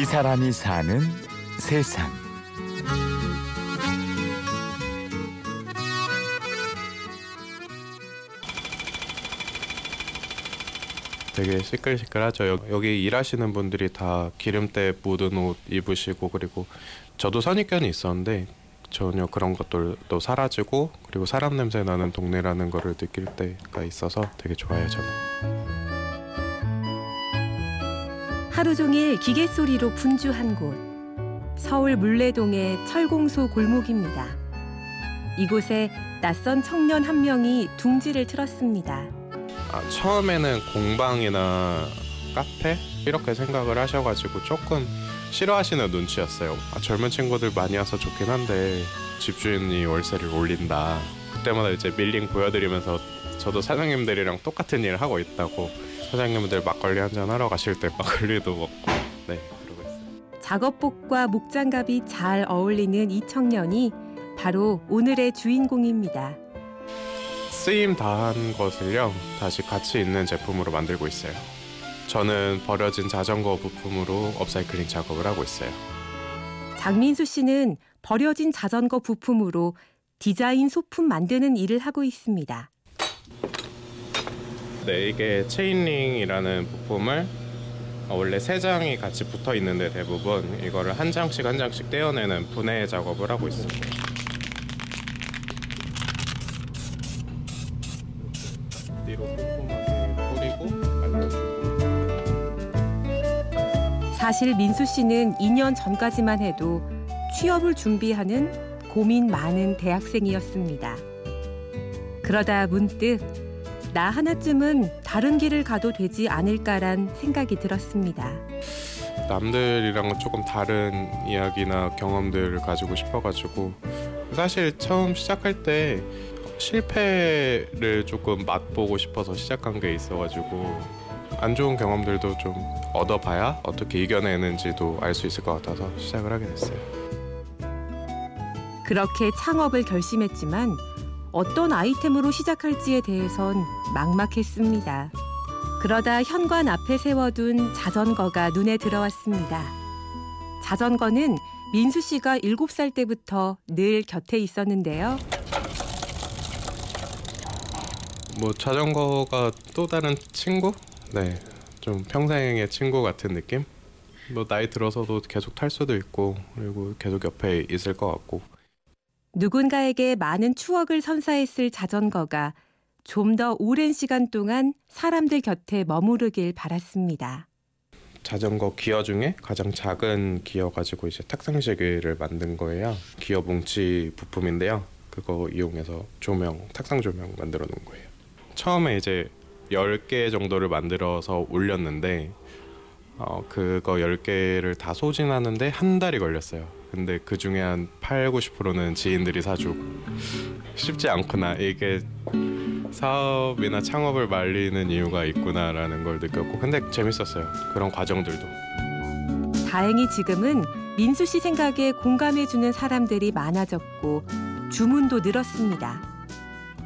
이 사람이 사는 세상. 되게 시끌시끌하죠. 여기 일하시는 분들이 다 기름때 묻은 옷 입으시고 그리고 저도 선입견이 있었는데 전혀 그런 것들도 사라지고 그리고 사람 냄새 나는 동네라는 거를 느낄 때가 있어서 되게 좋아요 저는. 하루 종일 기계 소리로 분주한 곳. 서울 물레동의 철공소 골목입니다. 이곳에 낯선 청년 한 명이 둥지를 틀었습니다. 아, 처음에는 공방이나 카페 이렇게 생각을 하셔가지고 조금 싫어하시는 눈치였어요. 아, 젊은 친구들 많이 와서 좋긴 한데 집주인이 월세를 올린다. 그때마다 이제 밀링 보여드리면서 저도 사장님들이랑 똑같은 일을 하고 있다고 사장님들 막걸리 한잔 하러 가실 때 막걸리도 먹고 네 그러고 있어요. 작업복과 목장갑이 잘 어울리는 이 청년이 바로 오늘의 주인공입니다. 쓰임 다한 것을요 다시 가치 있는 제품으로 만들고 있어요. 저는 버려진 자전거 부품으로 업사이클링 작업을 하고 있어요. 장민수 씨는 버려진 자전거 부품으로 디자인 소품 만드는 일을 하고 있습니다. 네, 이게 chainring이라는 부품을 원래 세 장이 같이 붙어 있는데 대부분 이거를 한 장씩 한 장씩 떼어내는 분해 작업을 하고 있습니다. 뒤로 꼼꼼하게 뿌리고 알려주고 사실 민수 씨는 2년 전까지만 해도 취업을 준비하는 고민 많은 대학생이었습니다. 그러다 문득 나 하나쯤은 다른 길을 가도 되지 않을까란 생각이 들었습니다. 남들이랑은 조금 다른 이야기나 경험들을 가지고 싶어가지고 사실 처음 시작할 때 실패를 조금 맛보고 싶어서 시작한 게 있어가지고 안 좋은 경험들도 좀 얻어봐야 어떻게 이겨내는지도 알 수 있을 것 같아서 시작을 하게 됐어요. 그렇게 창업을 결심했지만 어떤 아이템으로 시작할지에 대해선 막막했습니다. 그러다 현관 앞에 세워둔 자전거가 눈에 들어왔습니다. 자전거는 민수 씨가 7살 때부터 늘 곁에 있었는데요. 뭐 자전거가 또 다른 친구? 네, 좀 평생의 친구 같은 느낌? 뭐 나이 들어서도 계속 탈 수도 있고 그리고 계속 옆에 있을 것 같고 누군가에게 많은 추억을 선사했을 자전거가 좀 더 오랜 시간 동안 사람들 곁에 머무르길 바랐습니다. 자전거 기어 중에 가장 작은 기어 가지고 이제 탁상 시계를 만든 거예요. 기어 뭉치 부품인데요. 그거 이용해서 조명, 탁상 조명 만들어 놓은 거예요. 처음에 이제 10개 정도를 만들어서 올렸는데 어, 그거 10개를 다 소진하는데 한 달이 걸렸어요. 근데 그 중에 한 8, 90%는 지인들이 사주고 쉽지 않구나. 이게 사업이나 창업을 말리는 이유가 있구나라는 걸 느꼈고 근데 재밌었어요. 그런 과정들도. 다행히 지금은 민수 씨 생각에 공감해주는 사람들이 많아졌고 주문도 늘었습니다.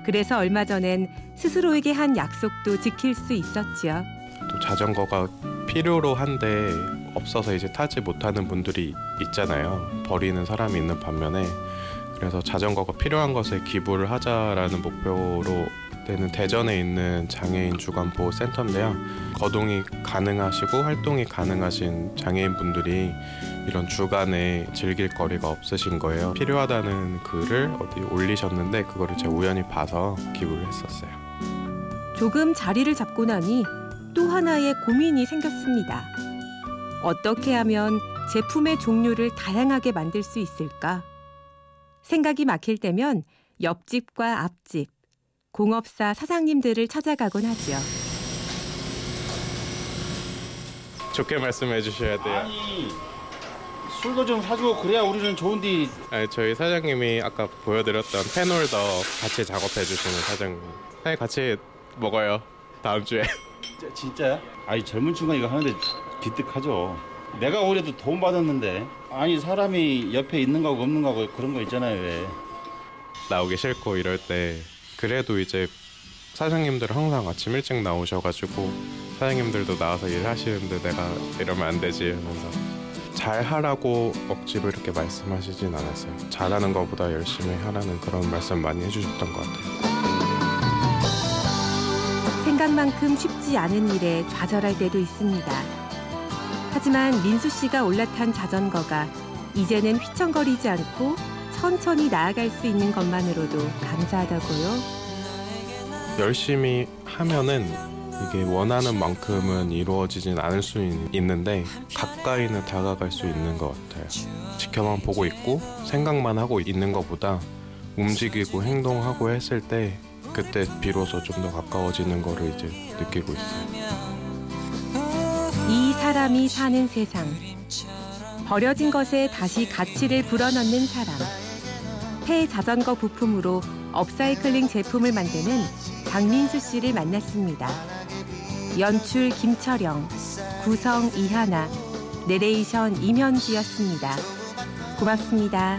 그래서 얼마 전엔 스스로에게 한 약속도 지킬 수 있었지요. 또 자전거가 필요로 한데 없어서 이제 타지 못하는 분들이 있잖아요. 버리는 사람이 있는 반면에 그래서 자전거가 필요한 것에 기부를 하자라는 목표로 되는 대전에 있는 장애인 주간 보호 센터인데요. 거동이 가능하시고 활동이 가능하신 장애인 분들이 이런 주간에 즐길 거리가 없으신 거예요. 필요하다는 글을 어디 올리셨는데 그거를 제가 우연히 봐서 기부를 했었어요. 조금 자리를 잡고 나니 또 하나의 고민이 생겼습니다. 어떻게 하면 제품의 종류를 다양하게 만들 수 있을까? 생각이 막힐 때면 옆집과 앞집, 공업사 사장님들을 찾아가곤 하죠. 좋게 말씀해 주셔야 돼요. 아니 술도 좀 사주고 그래야 우리는 좋은데 아니, 저희 사장님이 아까 보여드렸던 펜홀더 같이 작업해 주시는 사장님. 사장님 같이 먹어요. 다음 주에. 진짜, 진짜야? 아니 젊은 친구가 이거 하는데 기특하죠 내가 오히려 도움 받았는데 아니 사람이 옆에 있는 거하고 없는 거하고 그런 거 있잖아요 왜 나오기 싫고 이럴 때 그래도 이제 사장님들 항상 아침 일찍 나오셔가지고 사장님들도 나와서 일하시는데 내가 이러면 안 되지 하면서 잘 하라고 억지로 이렇게 말씀하시진 않았어요. 잘하는 것보다 열심히 하라는 그런 말씀 많이 해주셨던 것 같아요. 생각만큼 쉽지 않은 일에 좌절할 때도 있습니다. 하지만 민수 씨가 올라탄 자전거가 이제는 휘청거리지 않고 천천히 나아갈 수 있는 것만으로도 감사하다고요. 열심히 하면은 이게 원하는 만큼은 이루어지진 않을 수 있- 있는데 가까이는 다가갈 수 있는 것 같아요. 지켜만 보고 있고 생각만 하고 있는 것보다 움직이고 행동하고 했을 때 그때 비로소 좀 더 가까워지는 거를 이제 느끼고 있어요. 이 사람이 사는 세상. 버려진 것에 다시 가치를 불어넣는 사람. 폐 자전거 부품으로 업사이클링 제품을 만드는 장민수 씨를 만났습니다. 연출 김철영, 구성 이하나, 내레이션 임현주였습니다. 고맙습니다.